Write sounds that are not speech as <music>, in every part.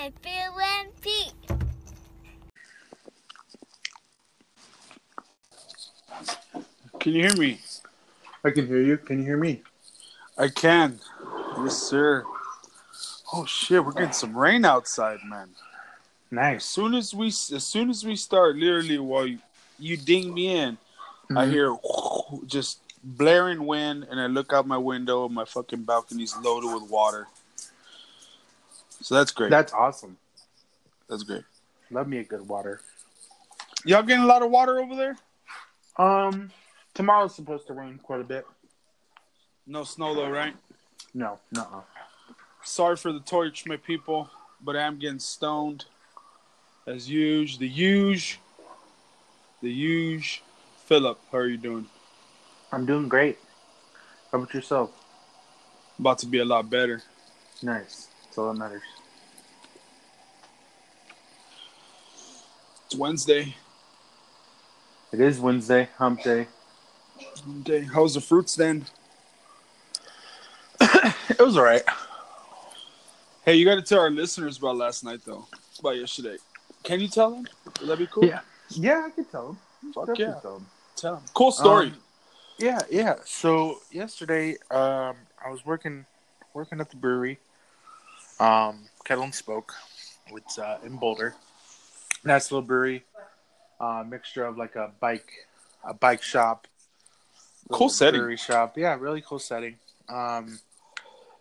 and Phil and Pete. Can you hear me? I can hear you. Can you hear me? I can. Yes, sir. Oh shit, we're getting some rain outside, man. Nice. As soon as we, as soon as we start, literally while you, you ding me in, I Mhm. hear just blaring wind, and I look out my window. and My fucking balcony's loaded with water. So that's great. That's awesome. that's great. Love me a good water. Y'all getting a lot of water over there? Um, tomorrow's supposed to rain quite a bit. No snow though, right? No, no. Sorry for the torch, my people, but I'm getting stoned as huge. The huge, the huge. Philip, how are you doing? I'm doing great. How about yourself? About to be a lot better. Nice. That's all that matters. It's Wednesday. It is Wednesday, hump day. Okay, how's the fruit stand? <coughs> It was all right. Hey, you got to tell our listeners about last night, though. About yesterday. Can you tell them? Would that be cool? Yeah. Yeah, I can tell them. Fuck Definitely yeah. tell 'em. Tell them. Cool story. Um, yeah, yeah. So yesterday, um, I was working working at the brewery, um, Kettle and Spoke, it's uh, in Boulder. Nice little brewery, uh, mixture of like a bike, a bike shop, Cool setting. brewery shop. Yeah, really cool setting. Um,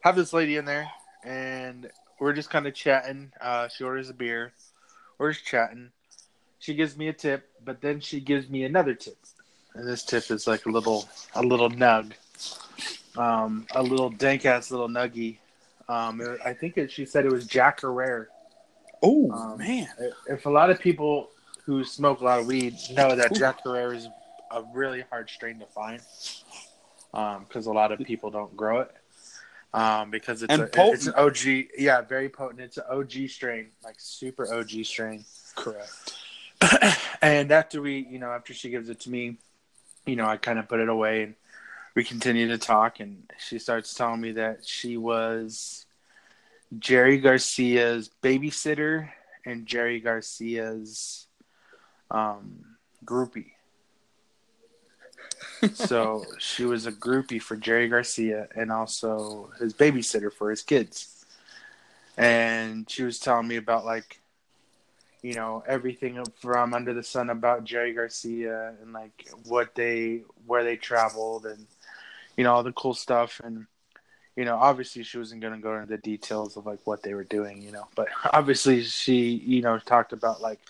have this lady in there, and we're just kind of chatting. Uh, she orders a beer. We're just chatting. She gives me a tip, but then she gives me another tip and this tip is like a little a little nug, um, a little dank ass little nuggy. Um, I think it, she said it was Jack Herer. oh, um, man. If a lot of people who smoke a lot of weed know that Jack Herer is a really hard strain to find, because a lot of people don't grow it. Um, because it's And a, it's an OG, yeah, very potent. It's an OG strain, like super OG strain. Correct. <clears throat> and after we, you know, after she gives it to me, you know, I kind of put it away and we continue to talk. And she starts telling me that she was Jerry Garcia's babysitter and Jerry Garcia's um, groupie. <laughs> so she was a groupie for Jerry Garcia and also his babysitter for his kids. And she was telling me about like you know everything from under the sun about Jerry Garcia and like what they where they traveled and you know all the cool stuff. And you know obviously she wasn't going to go into the details of like what they were doing you know but <laughs> obviously she you know talked about like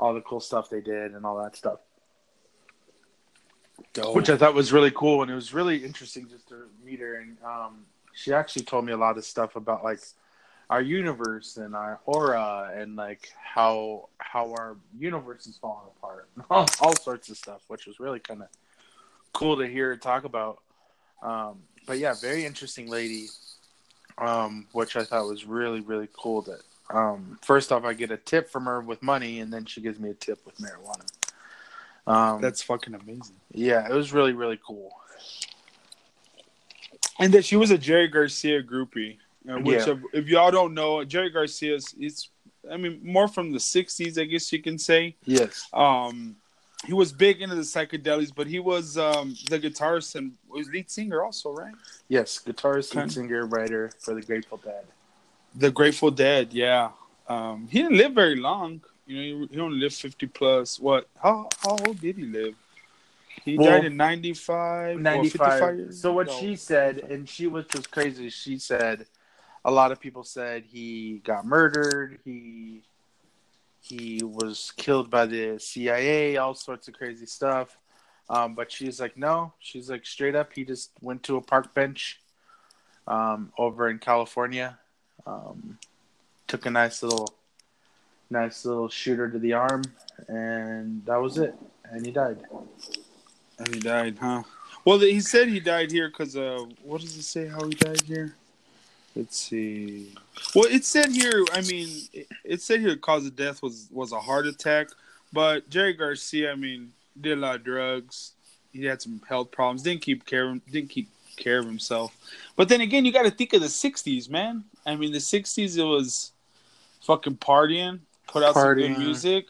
all the cool stuff they did and all that stuff. Dope. which I thought was really cool. And it was really interesting just to meet her. And um she actually told me a lot of stuff about like our universe and our aura and like how how our universe is falling apart. All, <laughs> all sorts of stuff which was really kind of cool to hear her talk about um but yeah very interesting lady um which i thought was really really cool that um first off i get a tip from her with money and then she gives me a tip with marijuana um That's fucking amazing. yeah it was really really cool And that she was a Jerry Garcia groupie. Uh, which, Yeah. if, if y'all don't know, Jerry Garcia's, he's, I mean, more from the 60s, I guess you can say. yes Um, he was big into the psychedelics, but he was um, the guitarist and was lead singer also, right? Yes, guitarist, lead singer, writer for the Grateful Dead. The Grateful Dead, yeah. Um, he didn't live very long. You know, he, he only lived 50 plus. What? How how old did he live? He Well, died in 95. 95. So what ago. she said, and she was just crazy. She said a lot of people said he got murdered. He he was killed by the CIA. All sorts of crazy stuff. Um, but she's like, no. She's like, straight up, he just went to a park bench um, over in California. Um, took a nice little, nice little shooter to the arm, and that was it. And he died. And he died, huh? Well, he said he died here because uh, what does it say? How he died here? Let's see. Well, it said here. I mean, it, it said here the cause of death was was a heart attack. But Jerry Garcia, I mean, did a lot of drugs. He had some health problems. Didn't keep care. Didn't keep care of himself. But then again, you got to think of the '60s, man. I mean, the '60s. It was fucking partying, put out some good music,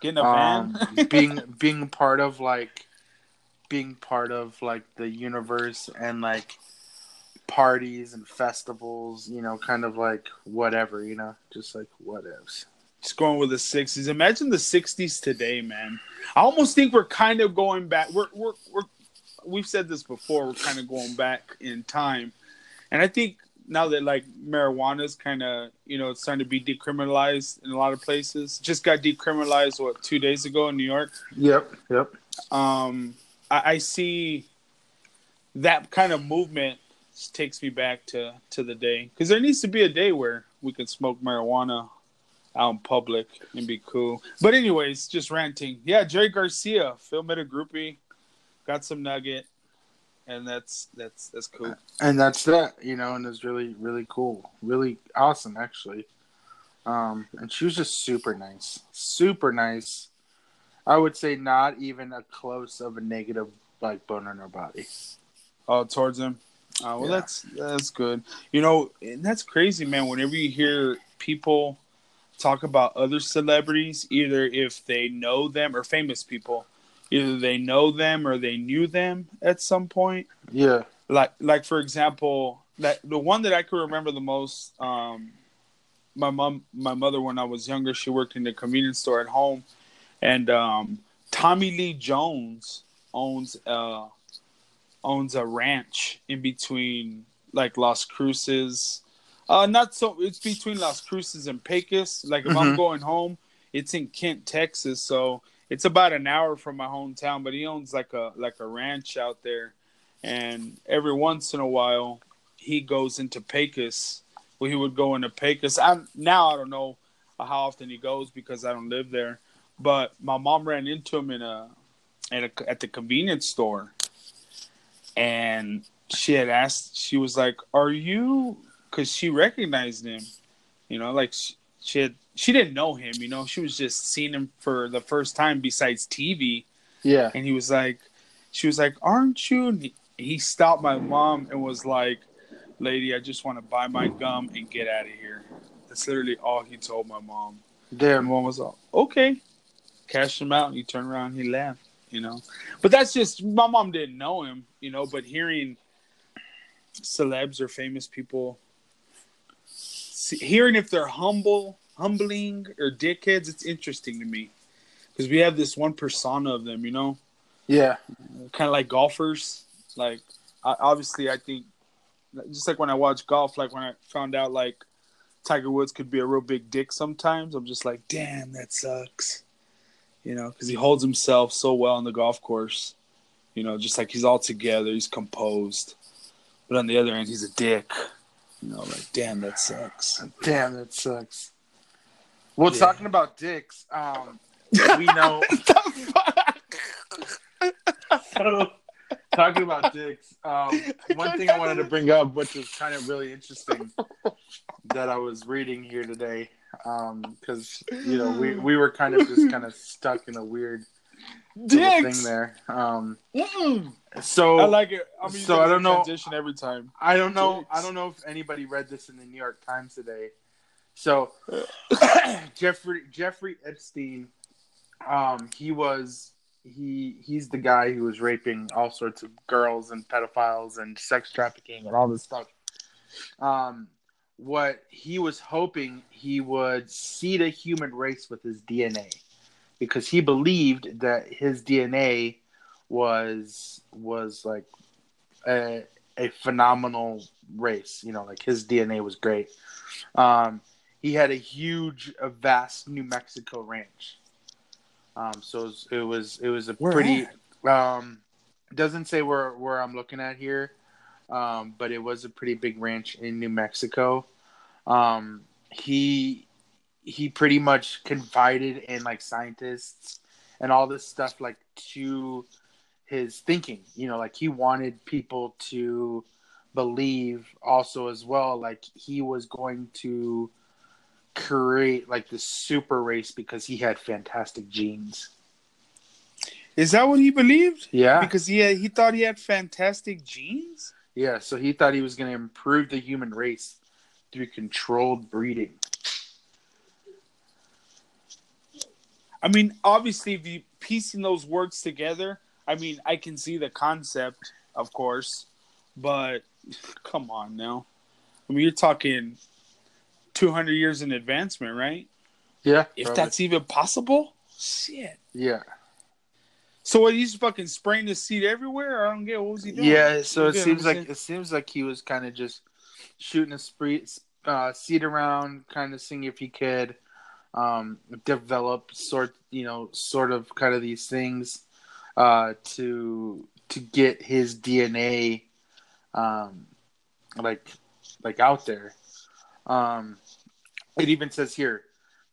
get in a um, van. <laughs> being being part of like being part of like the universe and like parties and festivals you know kind of like whatever you know just like whatevs Just going with the '60s. Imagine the '60s today, man. I almost think we're kind of going back. We're we're we're we've said this before. We're kind of going back in time, and I think now that like marijuana is kind of you know it's starting to be decriminalized in a lot of places. Just got decriminalized what two days ago in New York. yep yep um, I, I see that kind of movement takes me back to to the day because there needs to be a day where we can smoke marijuana out in public and be cool. But anyways, just ranting. Yeah, Jerry Garcia, Phil met a groupie, got some nugget, and that's that's that's cool. and that's that you know and it's really really cool really awesome actually um and she was just super nice super nice i would say not even a close of a negative like bone in her body Oh, towards him. Uh, well, Yeah. that's that's good. You know, and that's crazy, man. Whenever you hear people talk about other celebrities, either if they know them or famous people, either they know them or they knew them at some point. yeah Like, like for example, that the one that I can remember the most. Um, my mom, my mother, when I was younger, she worked in the convenience store at home, and um, Tommy Lee Jones owns uh, owns a ranch in between like Las Cruces. Uh, not so. It's between Las Cruces and Pecos. Like if I'm Mhm. going home, it's in Kent, Texas. So it's about an hour from my hometown. But he owns like a like a ranch out there, and every once in a while, he goes into Pecos. Well, he would go into Pecos. I now I don't know how often he goes because I don't live there. But my mom ran into him in a at a at the convenience store, and she had asked. She was like, "Are you?" Because she recognized him, you know, like she, she had. She didn't know him, you know. She was just seeing him for the first time besides TV, yeah and he was like, "She was like, aren't you?" And he, stopped my mom and was like, "Lady, I just want to buy my gum and get out of here." That's literally all he told my mom. And damn mom was like, "Okay," cashed him out, and he turned around, and he left. You know, but that's just my mom didn't know him. You know, but hearing celebs or famous people, see, hearing if they're humble, humbling, or dickheads, it's interesting to me because we have this one persona of them. You know yeah kind of like golfers. Like, I, obviously, I think just like when I watch golf, like when I found out like Tiger Woods could be a real big dick sometimes, I'm just like, damn, that sucks. You know, because he holds himself so well on the golf course. You know, just like he's all together, he's composed. But on the other end, he's a dick. You know, like, damn, that sucks. damn that sucks well Yeah. talking about dicks um we <laughs> know so, <laughs> talking about dicks um one thing i wanted to bring up which was kind of really interesting that i was reading here today um because you know we <sighs> we were kind of just kind of stuck in a weird thing there um so I like it. So I it as a don't know- every time. I don't know. Dicks. I don't know if anybody read this in the New York Times today. So <coughs> Jeffrey Jeffrey Epstein, um, he was he he's the guy who was raping all sorts of girls and pedophiles and sex trafficking and all this stuff. Um, what he was hoping he would seed a human race with his DNA, because he believed that his DNA was was like a, a phenomenal race. You know, like his DNA was great. Um, he had a huge, a vast New Mexico ranch. Um, so it was, it was it was a Where pretty. Um, doesn't say where where I'm looking at here, um, but it was a pretty big ranch in New Mexico. Um, he he pretty much confided in like scientists and all this stuff like to his thinking you know like he wanted people to believe also as well like he was going to create like the super race because he had fantastic genes Is that what he believed? yeah Because he had, he thought he had fantastic genes. Yeah so he thought he was going to improve the human race through controlled breeding I mean, obviously, if you piecing those words together, I mean, I can see the concept, of course, but <laughs> come on now. I mean, you're talking 200 years in advancement, right? Yeah. If probably. that's even possible, shit. yeah. So what? He's fucking spraying the seed everywhere. I don't get what was he doing. Yeah, so it seems like it seems like he was kind of just shooting a spree, uh, seed around, kind of seeing if he could um, develop sort, you know, sort of kind of these things uh, to to get his DNA, um, like like out there. Um, it even says here.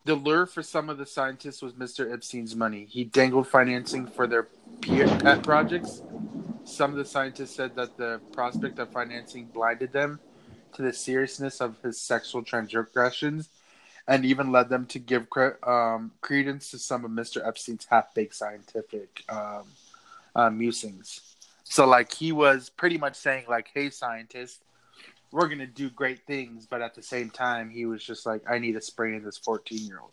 The lure for some of the scientists was Mr. Epstein's money. He dangled financing for their pe- pet projects some of the scientists said that the prospect of financing blinded them to the seriousness of his sexual transgressions and even led them to give um, credence to some of Mr. Epstein's half baked scientific um, uh, musings. So, like, he was pretty much saying, like, hey, scientists, we're going to do great things. But at the same time, he was just like, I need a spray in this 14 year old.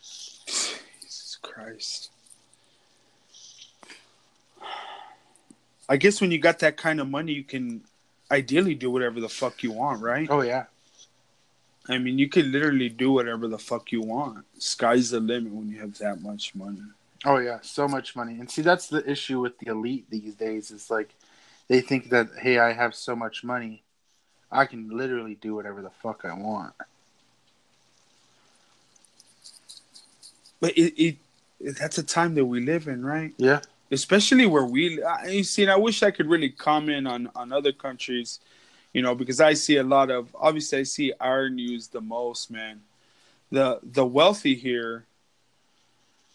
Jesus Christ. I guess when you got that kind of money, you can ideally do whatever the fuck you want, right? Oh, yeah. I mean, you can literally do whatever the fuck you want. Sky's the limit when you have that much money. Oh yeah, so much money. And see that's the issue with the elite these days. Is like they think that hey, I have so much money, I can literally do whatever the fuck I want. But it, it, it that's a time that we live in, right? Yeah. especially where we I- you see and i wish i could really comment on on other countries you know because i see a lot of obviously i see our news the most man the the wealthy here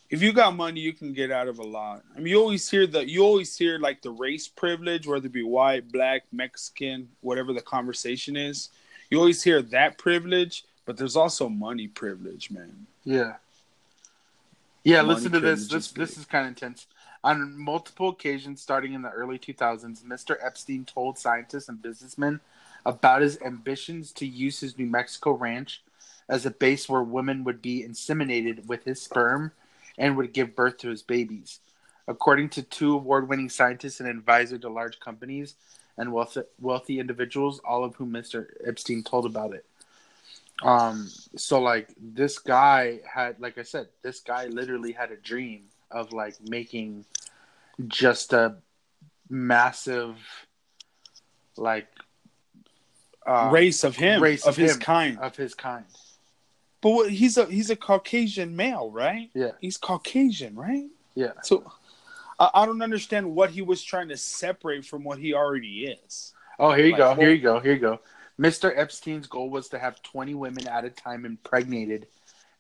if you got money you can get out of a lot i mean you always hear the you always hear like the race privilege whether it be white black mexican whatever the conversation is you always hear that privilege but there's also money privilege man Yeah. Yeah, Money listen to this. This is this is kind of intense. On multiple occasions, starting in the early 2000s, Mr. Epstein told scientists and businessmen about his ambitions to use his New Mexico ranch as a base where women would be inseminated with his sperm and would give birth to his babies. According to two award winning scientists and advisor to large companies and wealthy, wealthy individuals, all of whom Mr. Epstein told about it. Um, so like this guy had, like I said, this guy literally had a dream of like making just a massive, like, uh, race of him race of, of his him. kind of his kind. But what, he's a he's a Caucasian male, right? Yeah. He's Caucasian, right? Yeah. So I, I don't understand what he was trying to separate from what he already is. Oh, here you Like, go. Here you go. Here you go. Mr. Epstein's goal was to have 20 women at a time impregnated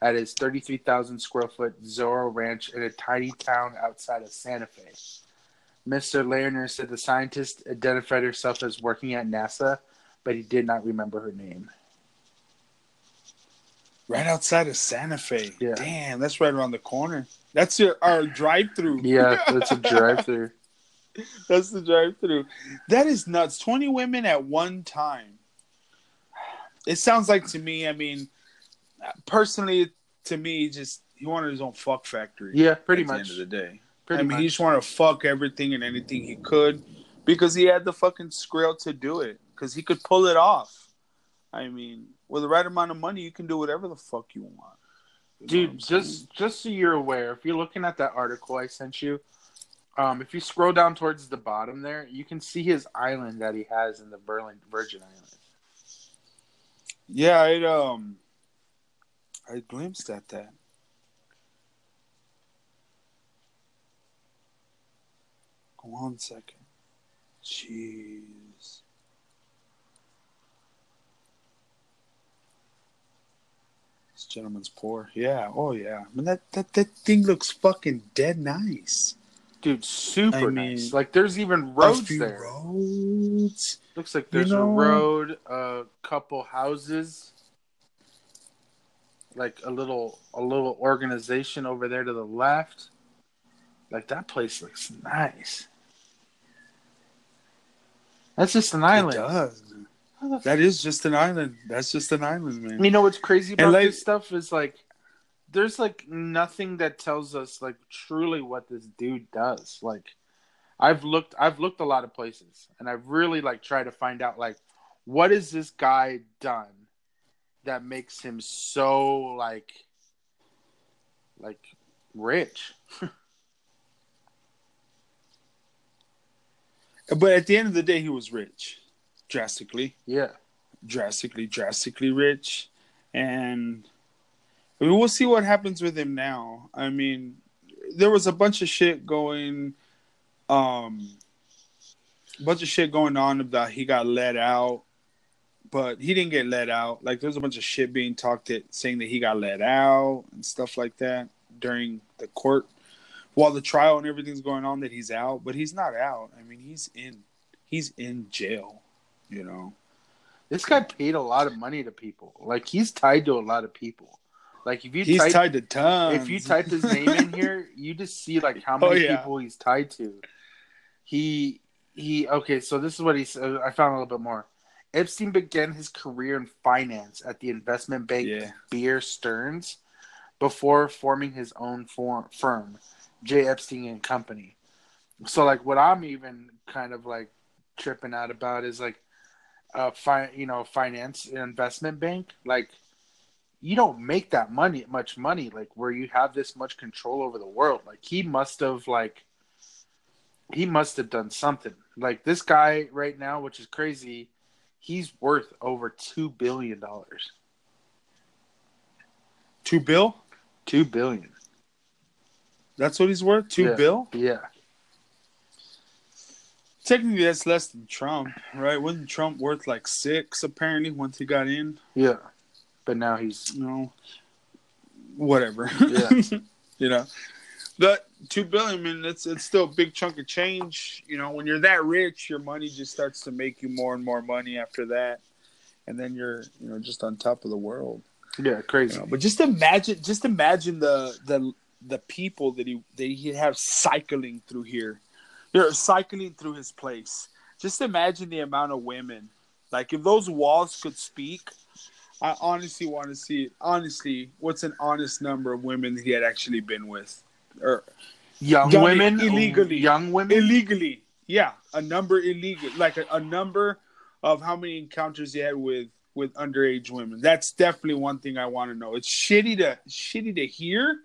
at his 33,000 square foot Zorro Ranch in a tiny town outside of Santa Fe. Mr. Lerner said the scientist identified herself as working at NASA, but he did not remember her name. Right outside of Santa Fe. Yeah. Damn, that's right around the corner. That's your our drive through. Yeah, <laughs> that's a drive through. that's the drive through. That is nuts. Twenty women at one time. It sounds like to me. I mean, personally, to me, just he wanted his own fuck factory. Yeah, pretty at the much. end of the day. Pretty I mean, much. he just wanted to fuck everything and anything he could because he had the fucking skrill to do it because he could pull it off. I mean, with the right amount of money, you can do whatever the fuck you want. You Dude, just just so you're aware, if you're looking at that article I sent you, um, if you scroll down towards the bottom there, you can see his island that he has in the Berlin Virgin Islands. yeah, it um, I glimpsed at that. Go on second. Jeez. This gentleman's poor. Yeah. Oh yeah. I mean that that that thing looks fucking dead nice. Dude, super I mean, nice. Like there's even roads there. Roads. Looks like You there's know- a road, a couple houses, like a little a little organization over there to the left. Like that place looks nice. That's just an It island. does. How the That is just an island. That's just an island, man. You know what's crazy about like- this stuff is like there's like nothing that tells us like truly what this dude does. Like I've looked I've looked a lot of places and I've really like tried to find out like what has this guy done that makes him so like like rich. but at the end of the day, he was rich, drastically. Yeah, drastically, drastically rich, and I mean, we'll see what happens with him now. I mean, there was a bunch of shit going, um, a bunch of shit going on about he got let out, but he didn't get let out. Like there's a bunch of shit being talked at saying that he got let out and stuff like that during the court while the trial and everything's going on that he's out, but he's not out. I mean, he's in he's in jail, you know. This guy paid a lot of money to people. Like he's tied to a lot of people. Like if you he's type, tied to tons. If you type his name in here, you just see like how <laughs> oh, many oh, yeah. people he's tied to. He he. Okay, so this is what he said. I found a little bit more. Epstein began his career in finance at the investment bank yeah. Bear Stearns before forming his own form, firm, J. Epstein and Company. So, like, what I'm even kind of like tripping out about is like, a fi- you know, finance investment bank. Like, you don't make that money, much money, like where you have this much control over the world. Like, he must have like, he must have done something. Like this guy right now, which is crazy he's worth over two billion dollars. Two bill? Two billion. That's what he's worth? Two yeah. bill? Yeah. Technically that's less than Trump, right? Wasn't Trump worth like six apparently once he got in? Yeah. But now he's you know whatever. Yeah. <laughs> you know. But two billion, man, it's it's still a big chunk of change. You know, when you're that rich, your money just starts to make you more and more money after that, and then you're you know just on top of the world. Yeah, crazy. You know, but just imagine, just imagine the the the people that he that he have cycling through here. They're cycling through his place. Just imagine the amount of women. Like if those walls could speak, I honestly want to see it. Honestly, what's an honest number of women he had actually been with? Er, or young women illegally, young women illegally. Yeah, a number illegal, like a, a number of how many encounters he had with with underage women. That's definitely one thing I want to know. It's shitty to shitty to hear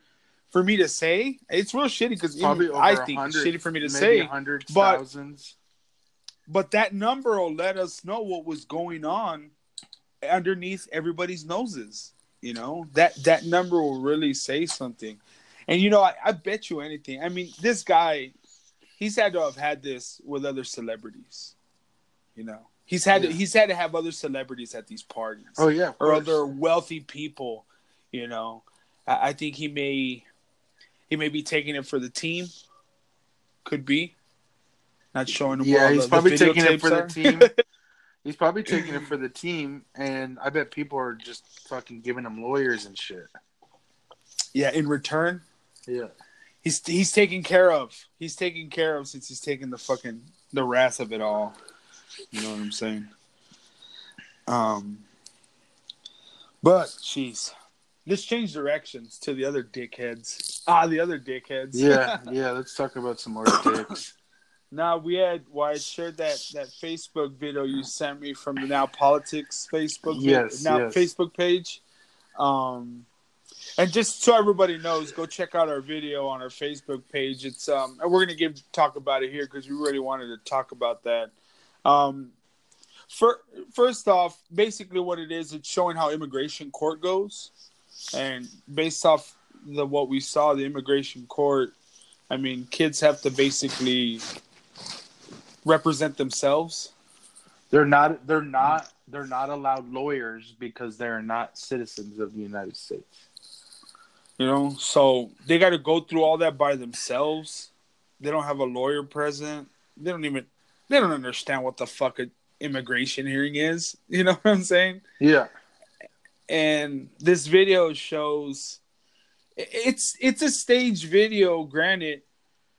for me to say. It's real shitty because I think it's shitty for me to say. Hundreds, but, thousands. But that number will let us know what was going on underneath everybody's noses. You know that that number will really say something. And you know, I, I bet you anything. I mean, this guy, he's had to have had this with other celebrities. You know, he's had yeah. to, he's had to have other celebrities at these parties. Oh yeah, or other wealthy people. You know, I, I think he may he may be taking it for the team. Could be. Not showing them. Yeah, he's the, probably the taking it for are. the team. <laughs> he's probably taking it for the team, and I bet people are just fucking giving him lawyers and shit. Yeah, in return, yeah. He's he's taken care of. He's taken care of since he's taken the fucking the wrath of it all. You know what I'm saying? Um but jeez. Let's change directions to the other dickheads. Ah, the other dickheads. Yeah, <laughs> yeah. Let's talk about some more dicks. Now we had well, I shared that that Facebook video you sent me from the Now Politics Facebook yes, now yes. Facebook page. Um, and just so everybody knows, go check out our video on our Facebook page. It's um, and we're gonna give talk about it here because we really wanted to talk about that. Um, for, first off, basically what it is, it's showing how immigration court goes, and based off the what we saw, the immigration court. I mean, kids have to basically represent themselves. They're not. They're not. They're not allowed lawyers because they're not citizens of the United States. You know, so they got to go through all that by themselves. They don't have a lawyer present. They don't even they don't understand what the fuck an immigration hearing is. <laughs> You know what I'm saying? Yeah. And this video shows it's it's a staged video, granted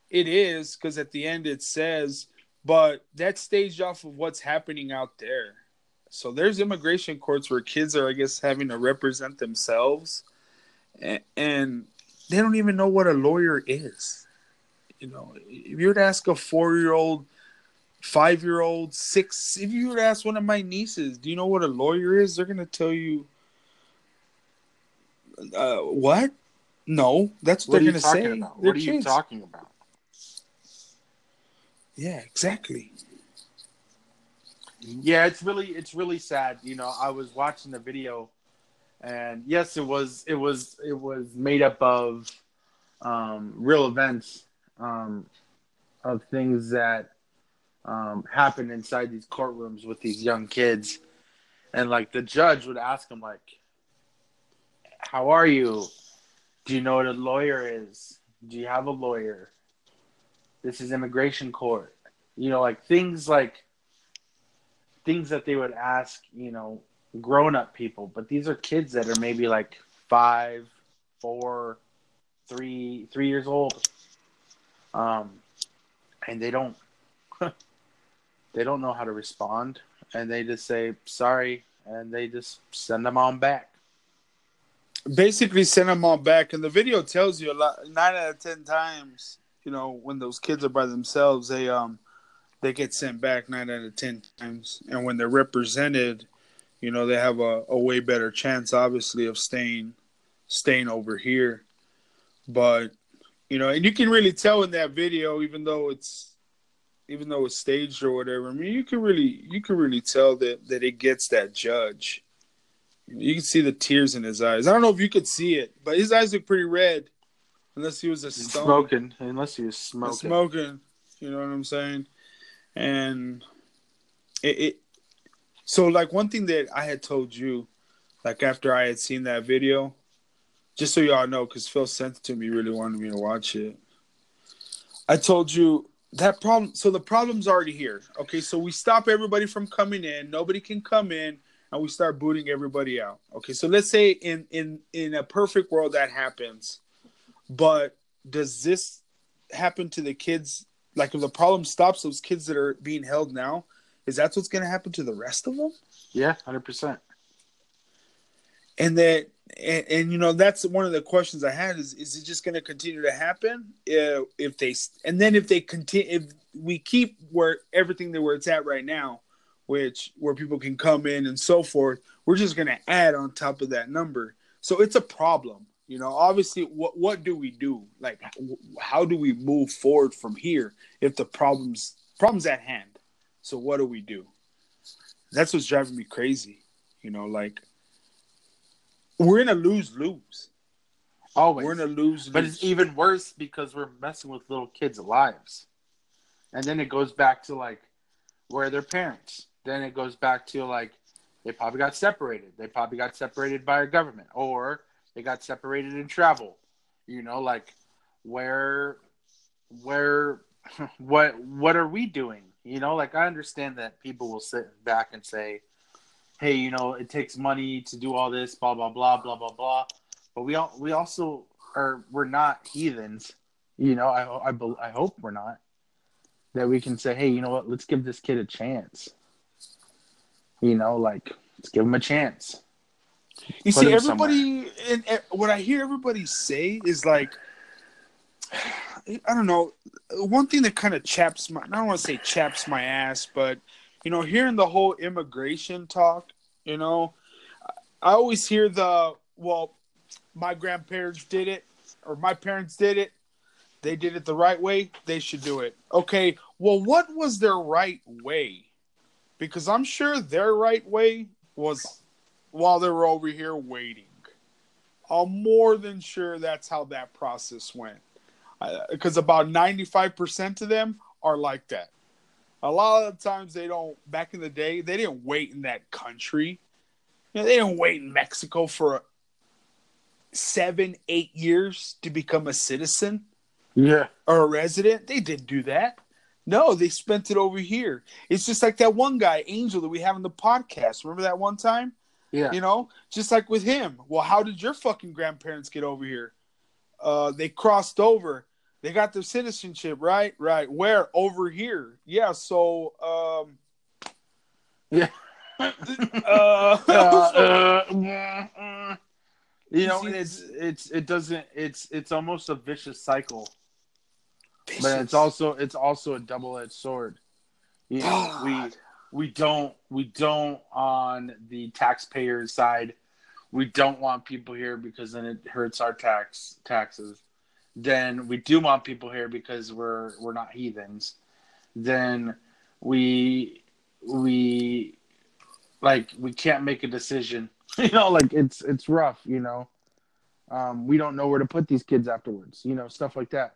it is because at the end it says, but that's staged off of what's happening out there. So there's immigration courts where kids are, I guess, having to represent themselves and, and they don't even know what a lawyer is. You know, if you were to ask a four year old, five year old, six, if you were to ask one of my nieces, do you know what a lawyer is? They're gonna tell you, uh, what? No, that's what, they're gonna say. about? What are you talking about? Yeah, exactly. Yeah, it's really it's really sad. You know, I was watching the video, and yes, it was it was it was made up of um, real events um, of things that um, happen inside these courtrooms with these young kids, and like the judge would ask them like, "How are you? Do you know what a lawyer is? Do you have a lawyer? This is immigration court." You know, like things like things that they would ask, you know, grown up people, but these are kids that are maybe like five, four, three, three years old. Um, and they don't, <laughs> they don't know how to respond, and they just say sorry, and they just send them on back. Basically send them all back and the video tells you a lot nine out of ten times you know when those kids are by themselves they um they get sent back nine out of ten times. And when they're represented you know they have a, a way better chance obviously of staying staying over here. But you know and you can really tell in that video even though it's even though it's staged or whatever i mean you can really you can really tell that that it gets that judge you can see the tears in his eyes. I don't know if you could see it, but his eyes look pretty red, unless he was a stone Smoking, unless he was smoking. smoking. You know what I'm saying? And it, it. So like one thing that I had told you, like after I had seen that video, just so y'all know, because Phil sent it to me, really wanted me to watch it. I told you that problem. So the problem's already here. Okay, so we stop everybody from coming in. Nobody can come in and we start booting everybody out. Okay, so let's say in in in a perfect world that happens, but does this happen to the kids? Like if the problem stops those kids that are being held now, is that what's going to happen to the rest of them? Yeah, hundred percent. And that and, and you know that's one of the questions I had is is it just going to continue to happen if, if they and then if they continue if we keep where everything that where it's at right now which where people can come in and so forth we're just going to add on top of that number. So it's a problem you know. Obviously what what do we do? Like how do we move forward from here if the problems problems at hand? So what do we do? That's what's driving me crazy you know like we're in a lose lose Always. we're in a lose But it's even worse because we're messing with little kids' lives. And then it goes back to like where are their parents? Then it goes back to like they probably got separated. They probably got separated by our government or they got separated in travel. You know, like where where <laughs> what what are we doing? You know, like I understand that people will sit back and say, "Hey, you know, it takes money to do all this, blah blah blah blah blah blah." But we all we also are we're not heathens. You know, I I, I hope we're not. That we can say, "Hey, you know what? Let's give this kid a chance." You know, like let's give him a chance. You Put see, everybody, and, and what I hear everybody say is like, I don't know. One thing that kind of chaps my, I don't want to say chaps my ass, but you know, hearing the whole immigration talk, you know, I always hear the, well, my grandparents did it, or my parents did it. They did it the right way. They should do it. Okay. Well, what was their right way? Because I'm sure their right way was while they were over here waiting. I'm more than sure that's how that process went. Because about 95% of them are like that. A lot of the times they don't, back in the day, they didn't wait in that country. You know, they didn't wait in Mexico for seven, eight years to become a citizen Yeah. or a resident. They didn't do that. No, they spent it over here. It's just like that one guy, Angel, that we have in the podcast. Remember that one time? Yeah. You know, just like with him. Well, how did your fucking grandparents get over here? Uh, they crossed over. They got their citizenship, right? Right. Where? Over here. Yeah. So, um, Yeah. <laughs> <laughs> uh, Uh, <laughs> uh, mm. You know, it's it's it doesn't it's it's almost a vicious cycle, but it's also it's also a double edged sword. You know, we we don't we don't on the taxpayer side, we don't want people here because then it hurts our tax taxes. Then we do want people here because we're we're not heathens. Then we we like we can't make a decision. <laughs> you know, like it's it's rough, you know. Um, we don't know where to put these kids afterwards, you know, stuff like that.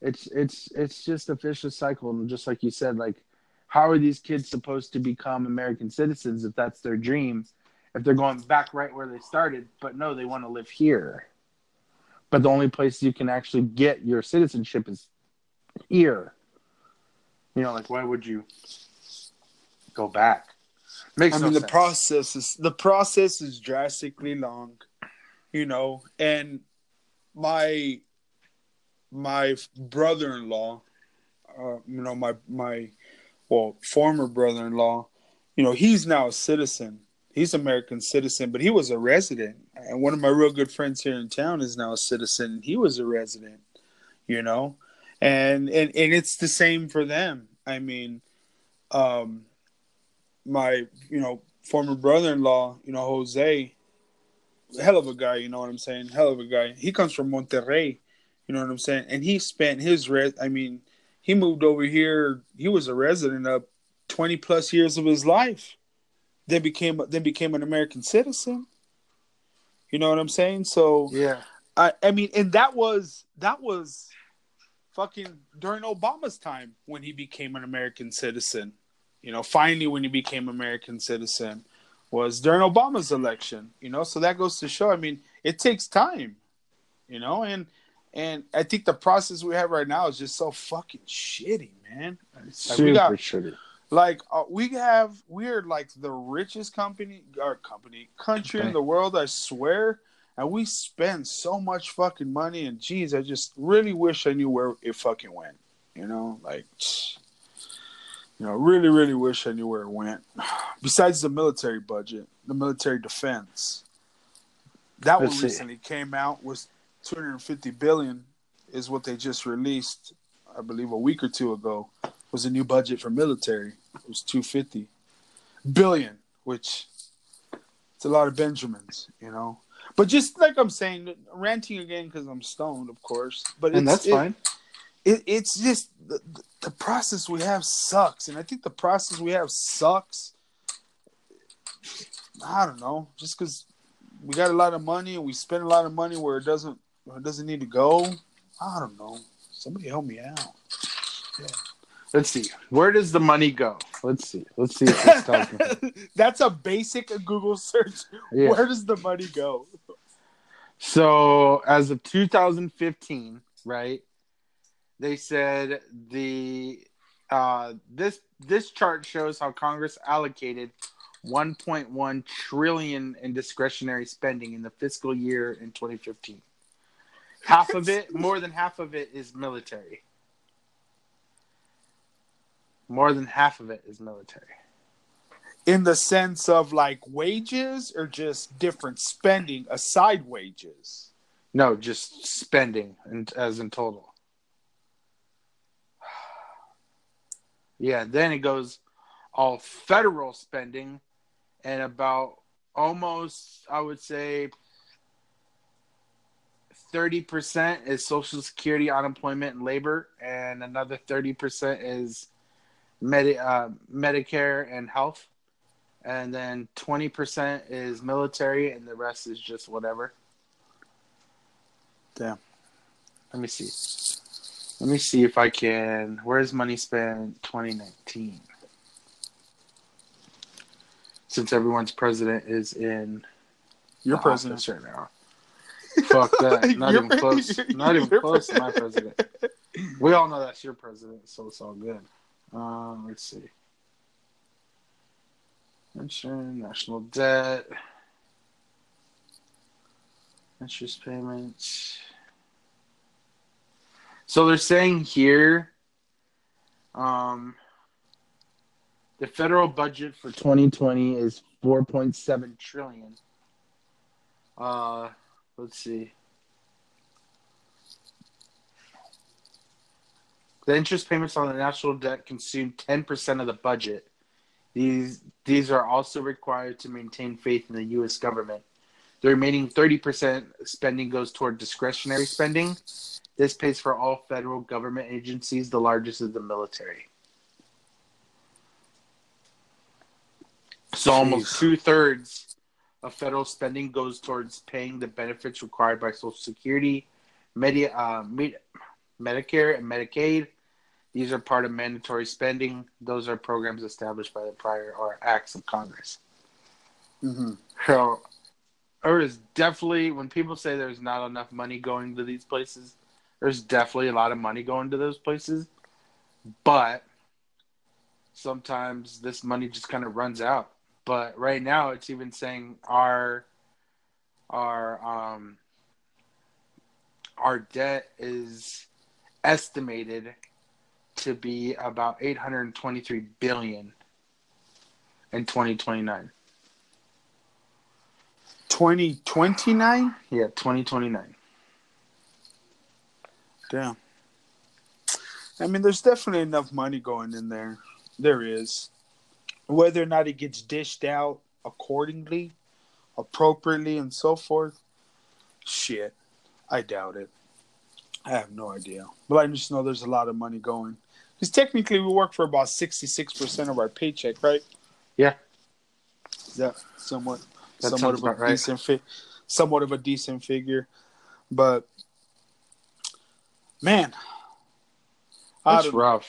It's it's it's just a vicious cycle, and just like you said, like how are these kids supposed to become American citizens if that's their dream? If they're going back right where they started, but no, they want to live here. But the only place you can actually get your citizenship is here. You know, like why would you go back? Makes I no mean, the sense. process is the process is drastically long, you know. And my my brother-in-law, uh, you know, my my well former brother-in-law, you know, he's now a citizen. He's American citizen, but he was a resident. And one of my real good friends here in town is now a citizen. He was a resident, you know, and and and it's the same for them. I mean, um, my you know former brother-in-law, you know Jose, hell of a guy. You know what I'm saying? Hell of a guy. He comes from Monterrey. You know what I'm saying? And he spent his res. I mean, he moved over here. He was a resident of 20 plus years of his life. Then became then became an American citizen. You know what I'm saying? So yeah. I I mean, and that was that was fucking during Obama's time when he became an American citizen. You know, finally when he became American citizen was during Obama's election. You know, so that goes to show. I mean, it takes time. You know, and and I think the process we have right now is just so fucking shitty, man. Like, Super we got shitty. like uh, we have we're like the richest company our company country in the world i swear and we spend so much fucking money and geez i just really wish i knew where it fucking went you know like you know really really wish i knew where it went <sighs> besides the military budget the military defense that Let's one see. recently came out was 250 billion is what they just released i believe a week or two ago was a new budget for military. It was 250 billion, which it's a lot of Benjamins, you know. But just like I'm saying, ranting again because I'm stoned, of course. But And that's it- fine. It, it's just the, the process we have sucks, and I think the process we have sucks. I don't know, just because we got a lot of money and we spend a lot of money where it doesn't where it doesn't need to go. I don't know. Somebody help me out. Let's see. Where does the money go? Let's see. Let's see if this tells me. <laughs> That's a basic Google search. Yeah. Where does the money go? So as of 2015, right? They said the uh, this this chart shows how Congress allocated 1.1 trillion in discretionary spending in the fiscal year in 2015. Half of it, more than half of it, is military. More than half of it is military. In the sense of like wages or just different spending aside wages? No, just spending and as in total. <sighs> Yeah, then it goes all federal spending and about almost I would say 30% is social security unemployment and labor and another 30% is Medi- uh, Medicare and health and then 20% is military and the rest is just whatever. Damn. Let me see. Let me see if I can. Where's money spent 2019? Since everyone's president is in Your president. right now. Fuck that. <laughs> Not even close. <laughs> Not even close to my president. We all know that's your president, so it's all good. Uh, let's see. Pension, national debt, interest payments. So they're saying here, um, the federal budget for 2020 is 4.7 trillion. Uh, let's see. The interest payments on the national debt consume 10% of the budget. These these are also required to maintain faith in the U.S. government. The remaining 30% spending goes toward discretionary spending. This pays for all federal government agencies, the largest is the military. So almost two thirds of federal spending goes towards paying the benefits required by Social Security, Medi- uh, Med- Medicare, and Medicaid. These are part of mandatory spending. Those are programs established by the prior or acts of Congress. Mm-hmm. So there is definitely when people say there's not enough money going to these places, there's definitely a lot of money going to those places. But sometimes this money just kind of runs out. But right now it's even saying our our um our debt is estimated to be about 823 billion in 2029. 2029? Yeah, 2029. Damn. I mean, there's definitely enough money going in there. There is. Whether or not it gets dished out accordingly, appropriately, and so forth, shit, I doubt it. I have no idea. But I just know there's a lot of money going. Because technically, we work for about 66% of our paycheck, right? Yeah. Is that somewhat, That somewhat of a right. decent fi- somewhat of a decent figure? But man, That's know.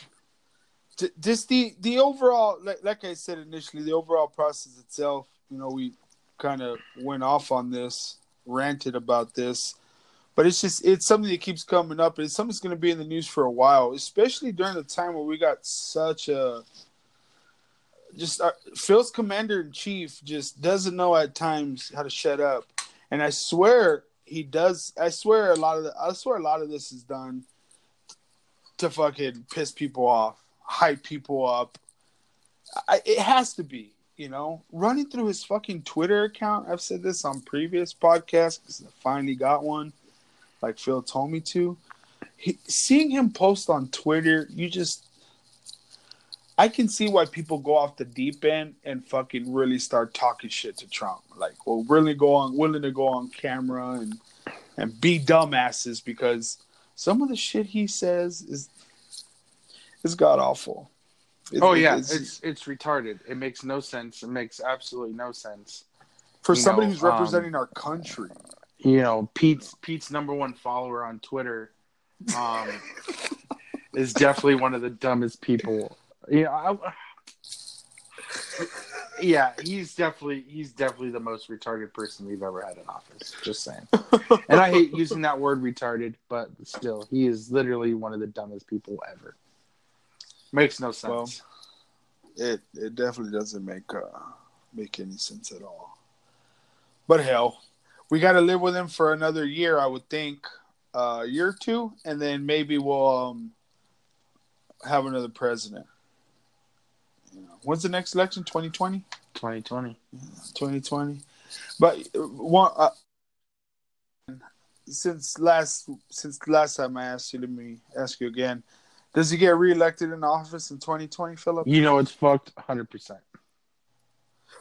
Just the the overall like, like i said initially the overall process itself you know we kind of went off on this ranted about this but it's just it's something that keeps coming up and it's something that's going to be in the news for a while especially during the time where we got such a just uh, phil's commander in chief just doesn't know at times how to shut up and i swear he does i swear a lot of the, i swear a lot of this is done to fucking piss people off hype people up. I, it has to be, you know, running through his fucking Twitter account. I've said this on previous podcasts because I finally got one, like Phil told me to. He, seeing him post on Twitter, you just, I can see why people go off the deep end and fucking really start talking shit to Trump. Like, well, really go on, willing to go on camera and and be dumbasses because some of the shit he says is is god awful. It- Oh yeah, it's- it's it's retarded. It makes no sense. It makes absolutely no sense. for you somebody know, who's representing our country. You know, Pete's Pete's number one follower on Twitter um, <laughs> is definitely one of the dumbest people. Yeah, I, yeah, he's definitely he's definitely the most retarded person we've ever had in office. Just saying. And I hate using that word retarded, but still, he is literally one of the dumbest people ever. Makes no sense. Well, It it definitely doesn't make uh, make any sense at all. But hell, we got to live with him for another year, I would think, uh, a year or two, and then maybe we'll um, have another president. You know, when's the next election? 2020? 2020. 2020. But uh, one uh, since last since last time I asked you, let me ask you again. Does he get reelected in office in 2020, Philip? You know it's fucked 100%.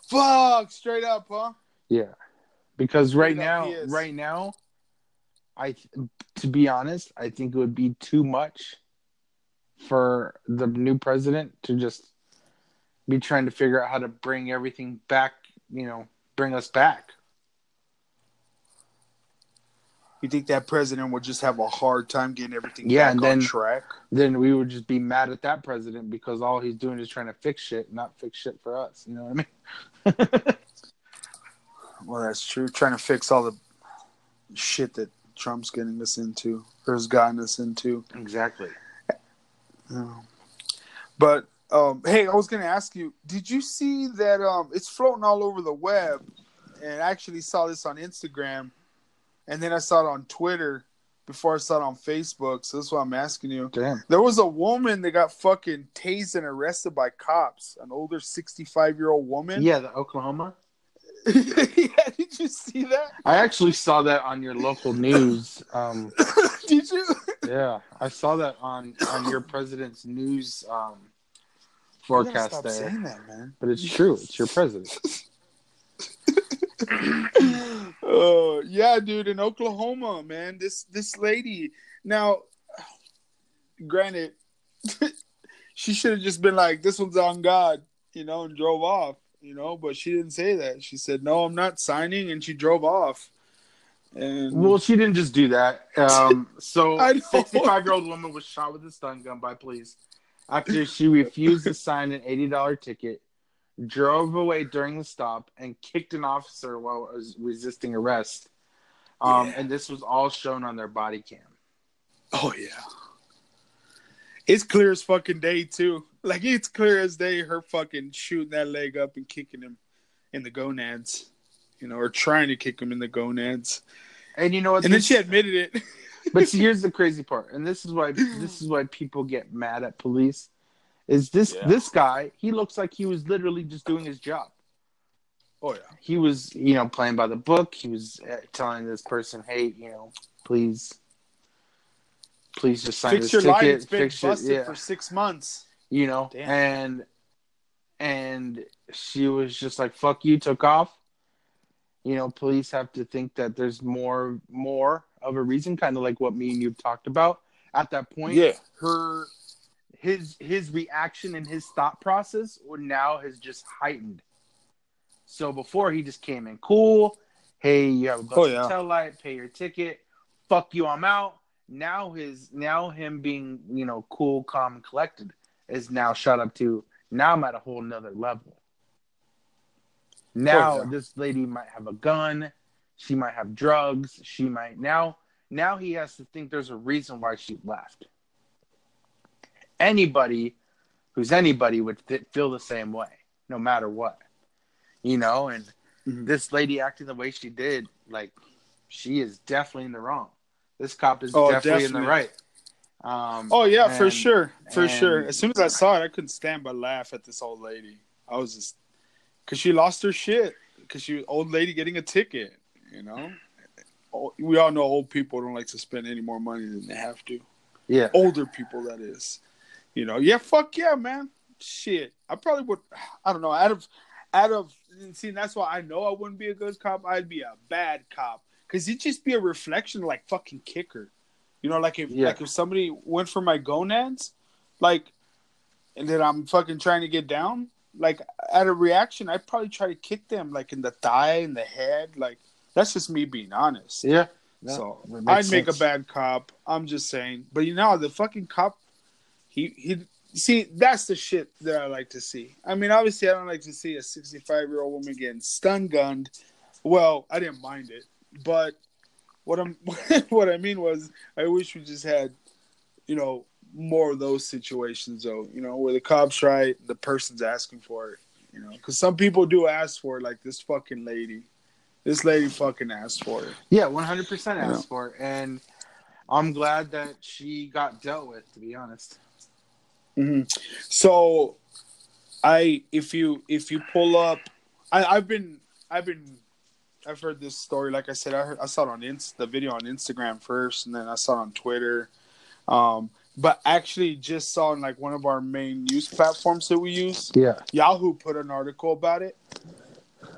Fuck, straight up, huh? Yeah. Because right Straight now, right now, I to be honest, I think it would be too much for the new president to just be trying to figure out how to bring everything back, you know, bring us back. You think that president would just have a hard time getting everything Yeah, back and on then- track? Then we would just be mad at that president because all he's doing is trying to fix shit, not fix shit for us. You know what I mean? <laughs> <laughs> Well, that's true. Trying to fix all the shit that Trump's getting us into or has gotten us into. Exactly. Um, but um, hey, I was gonna ask you, did you see that um, it's floating all over the web? And I actually saw this on Instagram, and then I saw it on Twitter before I saw it on Facebook. So that's why I'm asking you. Damn. There was a woman that got fucking tased and arrested by cops, an older 65 year old woman. Yeah, the Oklahoma. <laughs> yeah, did you see that? I actually saw that on your local news. Um, <coughs> did you? yeah, I saw that on on your president's news um, forecast there. saying that, man. But it's true. It's your president. <laughs> Oh yeah, dude, in Oklahoma, man. This this lady. Now, granted, <laughs> she should have just been like, "This one's on God," you know, and drove off. You know, but she didn't say that. She said, "No, I'm not signing," and she drove off. And Well, she didn't just do that. Um, <laughs> so, I 65 year old woman was shot with a stun gun by police after she refused to sign an $80 ticket, drove away during the stop, and kicked an officer while resisting arrest. Um, Yeah. And this was all shown on their body cam. Oh yeah. It's clear as fucking day too. Like it's clear as day her fucking shooting that leg up and kicking him in the gonads. You know, or trying to kick him in the gonads. And you know what? And then she admitted it. but see, here's the <laughs> crazy part, and this is why this is why people get mad at police. Is this Yeah. this guy? He looks like he was literally just doing his job. Oh yeah. he was you know playing by the book he was uh, telling this person hey you know please please just sign Fix this your ticket line. It's been it busted yeah for six months. you know Damn. and and she was just like fuck you took off you know police have to think that there's more more of a reason kind of like what me and you've talked about at that point Yeah. her his his reaction and his thought process now has just heightened. So before he just came in cool. Hey you have a busted Oh, yeah. tail light pay your ticket. Fuck you i'm out. Now his now him being you know cool calm and collected is now shot up to now i'm at a whole nother level. Now Oh, yeah. this lady might have a gun. She might have drugs. She might now now he has to think there's a reason why she left anybody who's anybody would th- feel the same way no matter what you know and Mhm. this lady acting the way she did like she is definitely in the wrong this cop is Oh, definitely, in the right um Oh yeah, for sure, for and- sure. As soon as I saw it, I couldn't stand but laugh at this old lady. I was just because she lost her shit because she was old lady getting a ticket. You know, Oh, we all know old people don't like to spend any more money than they have to. yeah Older people, that is. You know, yeah, fuck yeah, man. Shit, I probably would. I don't know. Out of, out of, and see, that's why I know I wouldn't be a good cop. I'd be a bad cop because it'd just be a reflection, like fucking kicker. You know, like if Yeah. like if somebody went for my gonads, like, and then I'm fucking trying to get down, like at a reaction, I'd probably try to kick them like in the thigh, in the head. Like that's just me being honest. yeah So I'd make a bad cop. I'm just saying. But you know, the fucking cop, he he. See, that's the shit that I like to see. I mean, obviously, I don't like to see a 65 year old woman getting stun gunned. Well, I didn't mind it, but what I'm <laughs> what I mean was, I wish we just had, you know, more of those situations, though. You know, where the cops right, the person's asking for it. You know, because some people do ask for it, like this fucking lady. This lady fucking asked for it. yeah 100% Yeah. asked for it and i'm glad that she got dealt with to be honest hmm So, I if you if you pull up, I, I've been I've been I've heard this story. Like I said, I heard I saw it on Inst- the video on Instagram first, and then I saw it on Twitter. Um, but actually, just saw on like one of our main news platforms that we use. yeah Yahoo put an article about it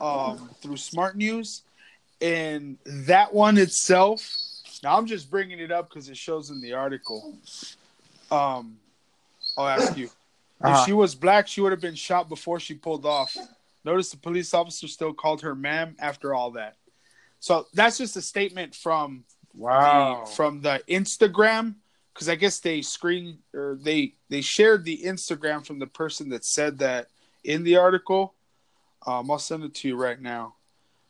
um, through Smart News, and that one itself. Now I'm just bringing it up because it shows in the article. Um, I'll ask you: <laughs> Uh-huh. if she was black, she would have been shot before she pulled off. Notice the police officer still called her "ma'am" after all that. So that's just a statement from wow the, from the Instagram because I guess they screen or they they shared the Instagram from the person that said that in the article. Um, I'll send it to you right now.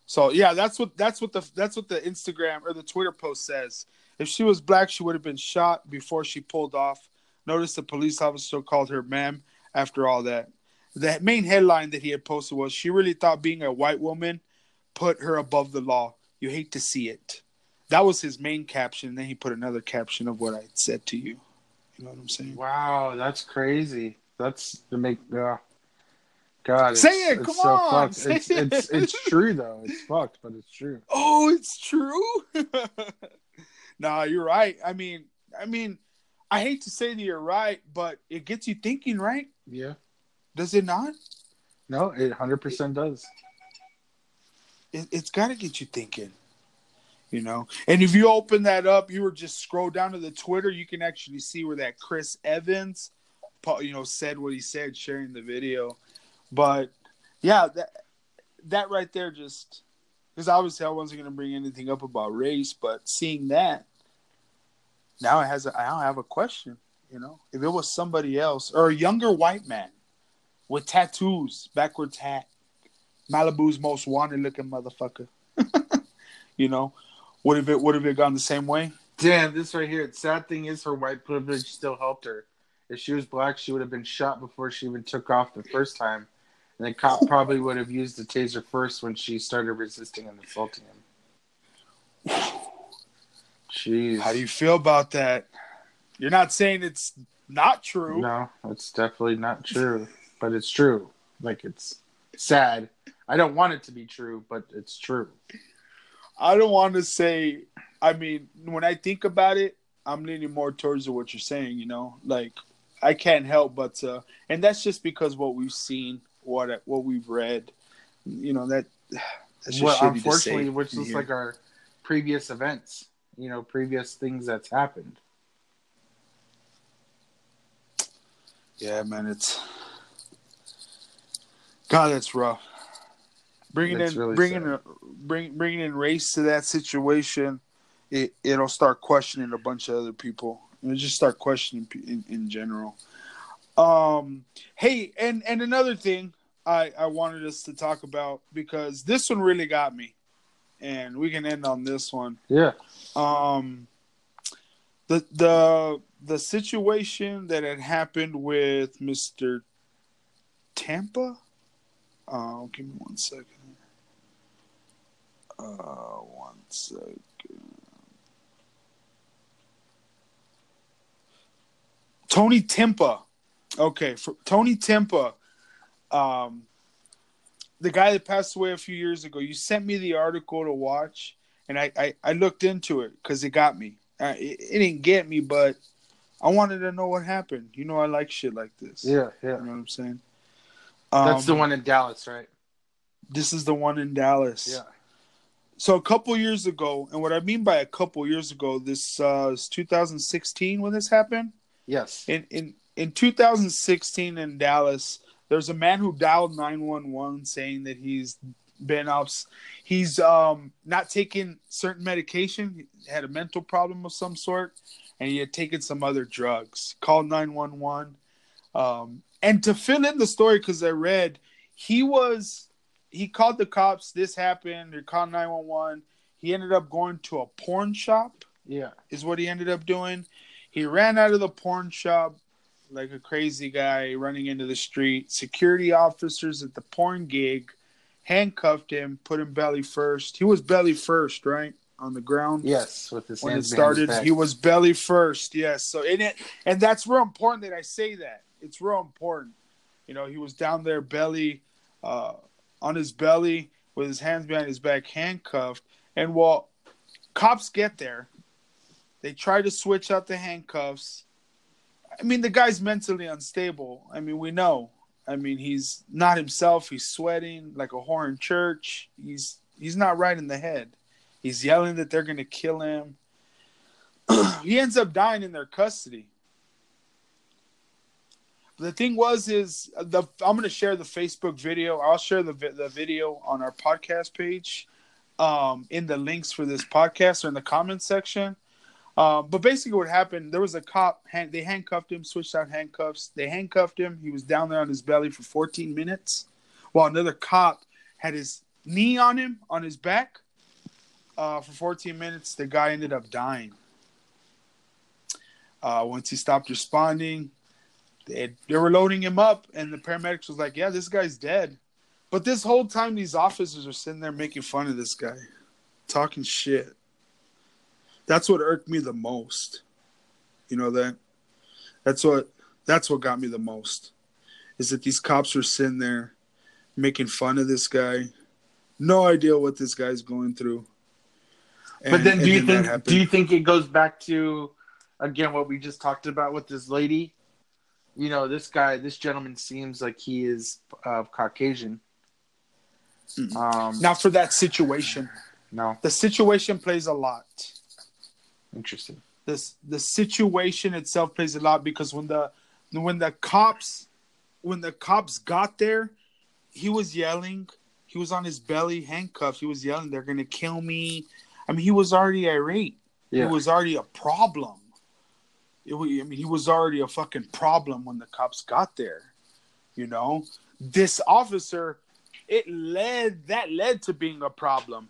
So yeah, that's what that's what the that's what the Instagram or the Twitter post says. If she was black, she would have been shot before she pulled off. Notice the police officer called her "ma'am" after all that. The main headline that he had posted was, "She really thought being a white woman put her above the law. You hate to see it." That was his main caption. Then he put another caption of what I said to you. You know what I'm saying? wow that's crazy that's to make uh, God, it's, Say it, come so on, It's, it's it's true though. It's fucked, but it's true. Oh, it's true. <laughs> nah, you're right. I mean, I mean, I hate to say that you're right, but it gets you thinking, right? Yeah. Does it not? No, it hundred percent does. It, it's got to get you thinking. You know, and if you open that up, you were just scroll down to the Twitter, you can actually see where that Chris Evans, you know, said what he said, sharing the video. But yeah, that that right there just because obviously I wasn't going to bring anything up about race, but seeing that now it has a, I have a question. You know, if it was somebody else or a younger white man with tattoos, backwards hat, Malibu's most wanted looking motherfucker. <laughs> you know, would have it would have it gone the same way? Damn, this right here. The sad thing is, her white privilege still helped her. If she was black, she would have been shot before she even took off the first time, and the cop <laughs> probably would have used the taser first when she started resisting and assaulting him. Jeez. How do you feel about that? You're not saying it's not true. No, it's definitely not true, but it's true. Like it's sad. I don't want it to be true, but it's true. I don't want to say. I mean, when I think about it, I'm leaning more towards what you're saying. You know, like I can't help but, uh, and that's just because what we've seen, what what we've read. You know that. That's just well, unfortunately, which is like our previous events, you know, previous things that's happened. Yeah, man, it's God. it's rough. Bringing It's in, really bringing, sad. a, bring, bringing in race to that situation, it it'll start questioning a bunch of other people. It'll just start questioning in, in general. Um, hey, and and another thing I I wanted us to talk about because this one really got me, and we can end on this one Yeah. Um the the the situation that had happened with Mr. Tampa. Uh, give me one second. Uh, one second. Tony Timpa. Okay, Tony Timpa, um, the guy that passed away a few years ago. You sent me the article to watch and I, I, I looked into it because it got me. Uh, it, it didn't get me, but I wanted to know what happened. You know, I like shit like this. Yeah, yeah. You know what I'm saying? That's the Um, one in Dallas, right? This is the one in Dallas. Yeah. So a couple years ago, and what I mean by a couple years ago, this uh, is 2016 when this happened. Yes. In in in 2016 in Dallas, there's a man who dialed 911 saying that he's been off. He's um not taking certain medication. He had a mental problem of some sort, and he had taken some other drugs. Called 911. Um, and to fill in the story, because I read, he was he called the cops. This happened. They called 911. He ended up going to a porn shop Yeah. is what he ended up doing. He ran out of the porn shop like a crazy guy running into the street. Security officers at the porn gig handcuffed him, put him belly first. He was belly first, right? On the ground. Yes, with his When it started, he was belly first. Yes. So in it and that's real important that I say that. It's real important. You know, he was down there belly uh on his belly with his hands behind his back handcuffed. And while cops get there, they try to switch out the handcuffs. I mean, the guy's mentally unstable. I mean, we know. I mean, he's not himself. He's sweating like a whore in church. He's he's not right in the head. He's yelling that they're gonna kill him. <clears throat> he ends up dying in their custody. The thing was, is the I'm gonna share the Facebook video. I'll share the the video on our podcast page, um, in the links for this podcast or in the comments section. Um, but basically, what happened? There was a cop. Hand, they handcuffed him, switched out handcuffs. They handcuffed him. He was down there on his belly for 14 minutes, while another cop had his knee on him on his back uh, for 14 minutes. The guy ended up dying. Uh, once he stopped responding, they, they were loading him up, and the paramedics was like, "Yeah, this guy's dead." But this whole time, these officers are sitting there making fun of this guy, talking shit. That's what irked me the most. You know that. That's what. That's what got me the most. Is that these cops are sitting there, making fun of this guy. No idea what this guy's going through. but then, do you then think do you think it goes back to again what we just talked about with this lady? You know, this guy, this gentleman seems like he is uh, Caucasian. Um, Not for that situation. no, The situation plays a lot. Interesting. This the situation itself plays a lot because when the when the cops when the cops got there, he was yelling. He was on his belly, handcuffed. He was yelling, "They're gonna kill me." I mean, he was already irate. Yeah, It was already a problem. It, I mean, he was already a fucking problem when the cops got there. You know, this officer, it led that led to being a problem.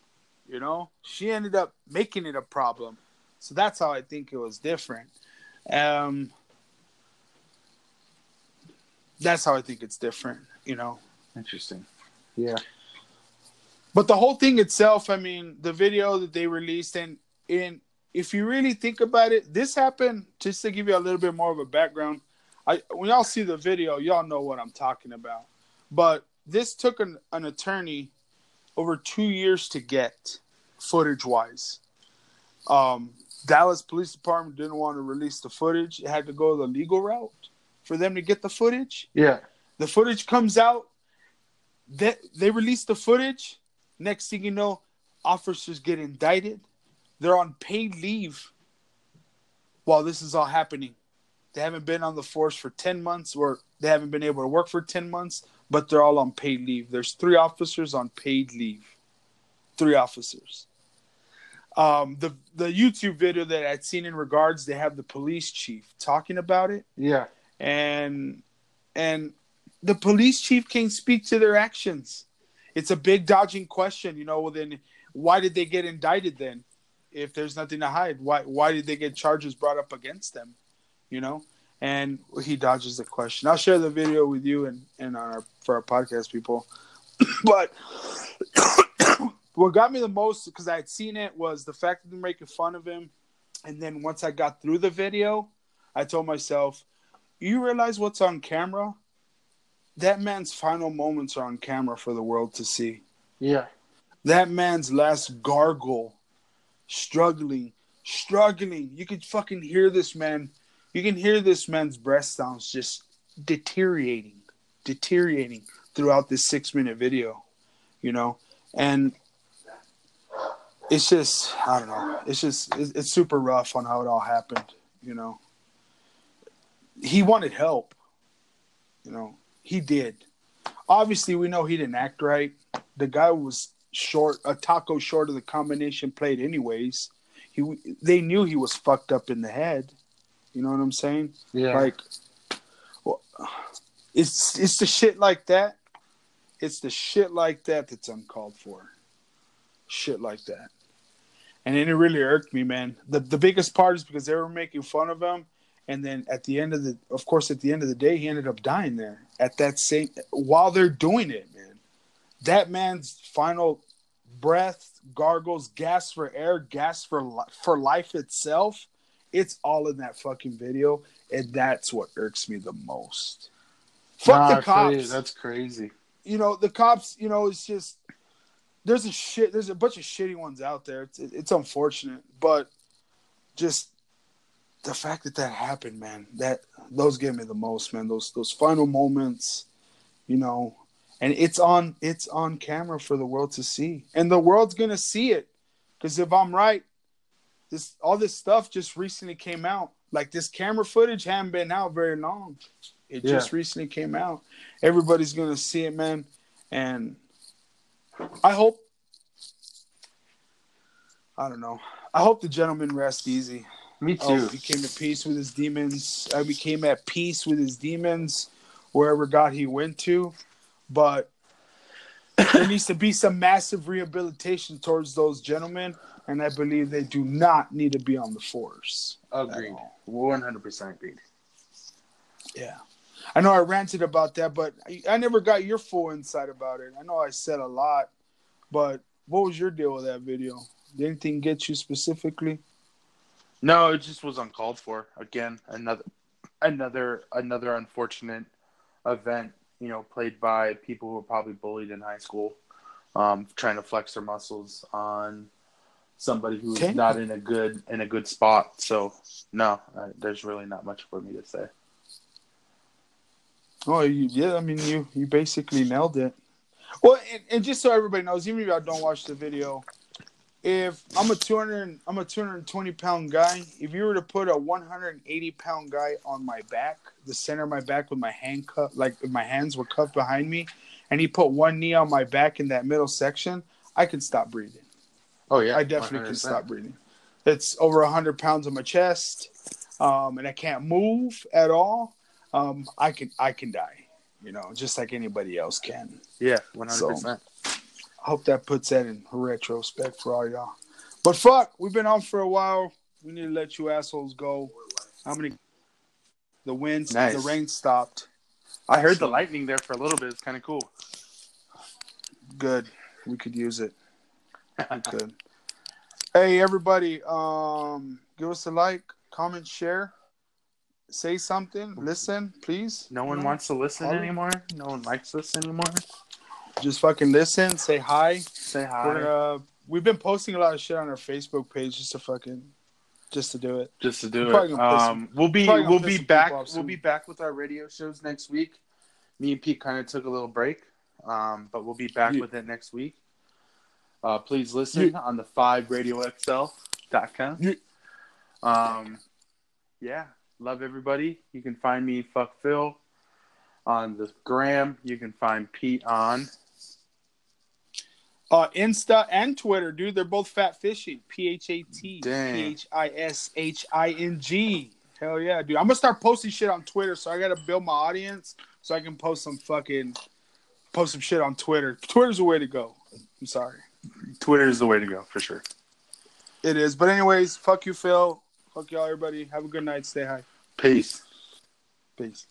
You know, she ended up making it a problem. So that's how I think it was different. Um, that's how I think it's different. You know, interesting. Yeah, but the whole thing itself, I mean, the video that they released, and in if you really think about it, this happened just to give you a little bit more of a background. I when y'all see the video, y'all know what I'm talking about. But this took an, an attorney over two years to get footage wise. Um, Dallas Police Department didn't want to release the footage. It had to go the legal route for them to get the footage. yeah, The footage comes out. They, they release the footage. Next thing you know, officers get indicted. They're on paid leave while this is all happening. They haven't been on the force for 10 months or they haven't been able to work for 10 months, but they're all on paid leave. There's three officers on paid leave. Three officers. Um, the the YouTube video that I'd seen in regards, to have the police chief talking about it yeah, and and the police chief can't speak to their actions. It's a big dodging question, you know. Well, then why did they get indicted then? If there's nothing to hide, why why did they get charges brought up against them? You know, and he dodges the question. I'll share the video with you and and on our for our podcast people. <coughs> but <coughs> what got me the most because I had seen it was the fact that they're making fun of him, and then once I got through the video, I told myself, you realize what's on camera? That man's final moments are on camera for the world to see. yeah, That man's last gargle, struggling, struggling. You could fucking hear this man. You can hear this man's breath sounds just deteriorating, deteriorating throughout this six minute video, you know? And it's just, I don't know. It's just, it's, it's super rough on how it all happened, you know? He wanted help, you know? He did. Obviously, we know he didn't act right. The guy was short, a taco short of the combination plate, anyways. He, they knew he was fucked up in the head. You know what I'm saying? yeah. Like, well, it's it's the shit like that. It's the shit like that that's uncalled for. Shit like that, and it really irked me, man. The the biggest part is because they were making fun of him, and then at the end of the, of course, at the end of the day, he ended up dying there at that same while they're doing it, man. That man's final breath, gargles, gas for air, gas for for life itself. It's all in that fucking video, and that's what irks me the most. Fuck Nah, the cops. That's crazy. you know the cops. You know, it's just there's a shit. There's a bunch of shitty ones out there. It's it's unfortunate, but just the fact that that happened, man. That those get me the most, man. Those those final moments, you know, and it's on it's on camera for the world to see, and the world's gonna see it. Because if I'm right, this all this stuff just recently came out. Like this camera footage hadn't been out very long. It Yeah. just recently came out. Everybody's gonna see it, man. And I hope I don't know. I hope the gentleman rest easy. Me Oh, too. he came at peace with his demons. Uh, I became at peace with his demons wherever God he went to. But there needs to be some massive rehabilitation towards those gentlemen, and I believe they do not need to be on the force. Agreed. One hundred percent agreed. Yeah. I know I ranted about that, but I, I never got your full insight about it. I know I said a lot, but what was your deal with that video? Did anything get you specifically? No, it just was uncalled for. Again, another, another, another unfortunate event you know, played by people who were probably bullied in high school, um, trying to flex their muscles on somebody who's Damn. not in a good in a good spot. So no, uh, there's really not much for me to say. Oh, you, yeah. I mean, you you basically nailed it. Well, and, and just so everybody knows, even if y'all don't watch the video, if I'm a 200, I'm a 220 pound guy. If you were to put a 180 pound guy on my back, the center of my back with my hand cup, like if my hands were cuffed behind me, and he put one knee on my back in that middle section, I could stop breathing. Oh yeah, I definitely can 100%. stop breathing. It's over 100 pounds on my chest, um, and I can't move at all. Um, I can I can die, you know, just like anybody else can. Yeah, one hundred percent. I hope that puts that in retrospect for all y'all. But fuck, we've been on for a while. We need to let you assholes go. How many? The winds, Nice. the rain stopped. I heard the lightning there for a little bit. It's kind of cool. Good. We could use it. We <laughs> could. hey everybody, um, give us a like, comment, share, say something, listen, please. No one wants to listen All- anymore. No one likes this anymore. Just fucking listen, say hi. Say hi. We're gonna. We've been posting a lot of shit on our Facebook page just to fucking, just to do it. just to do Probably it. gonna piss Um, we'll be we'll be back. We'll be back with our radio shows next week. Me and Pete kind of took a little break, um, but we'll be back Yeah. with it next week. Uh, please listen on the five radio xl.com. Yeah. Um, yeah, love everybody. You can find me fuck Phil on the gram. You can find Pete on Uh, Insta and Twitter, dude. They're both fat fishing. P H A T P. H I S H I N G. Hell yeah, dude. I'm gonna start posting shit on Twitter, so I gotta build my audience so I can post some fucking post some shit on Twitter. Twitter's the way to go. I'm sorry. Twitter is the way to go for sure. It is. But anyways, fuck you, Phil. Fuck y'all, everybody. Have a good night. Stay high. Peace. Peace.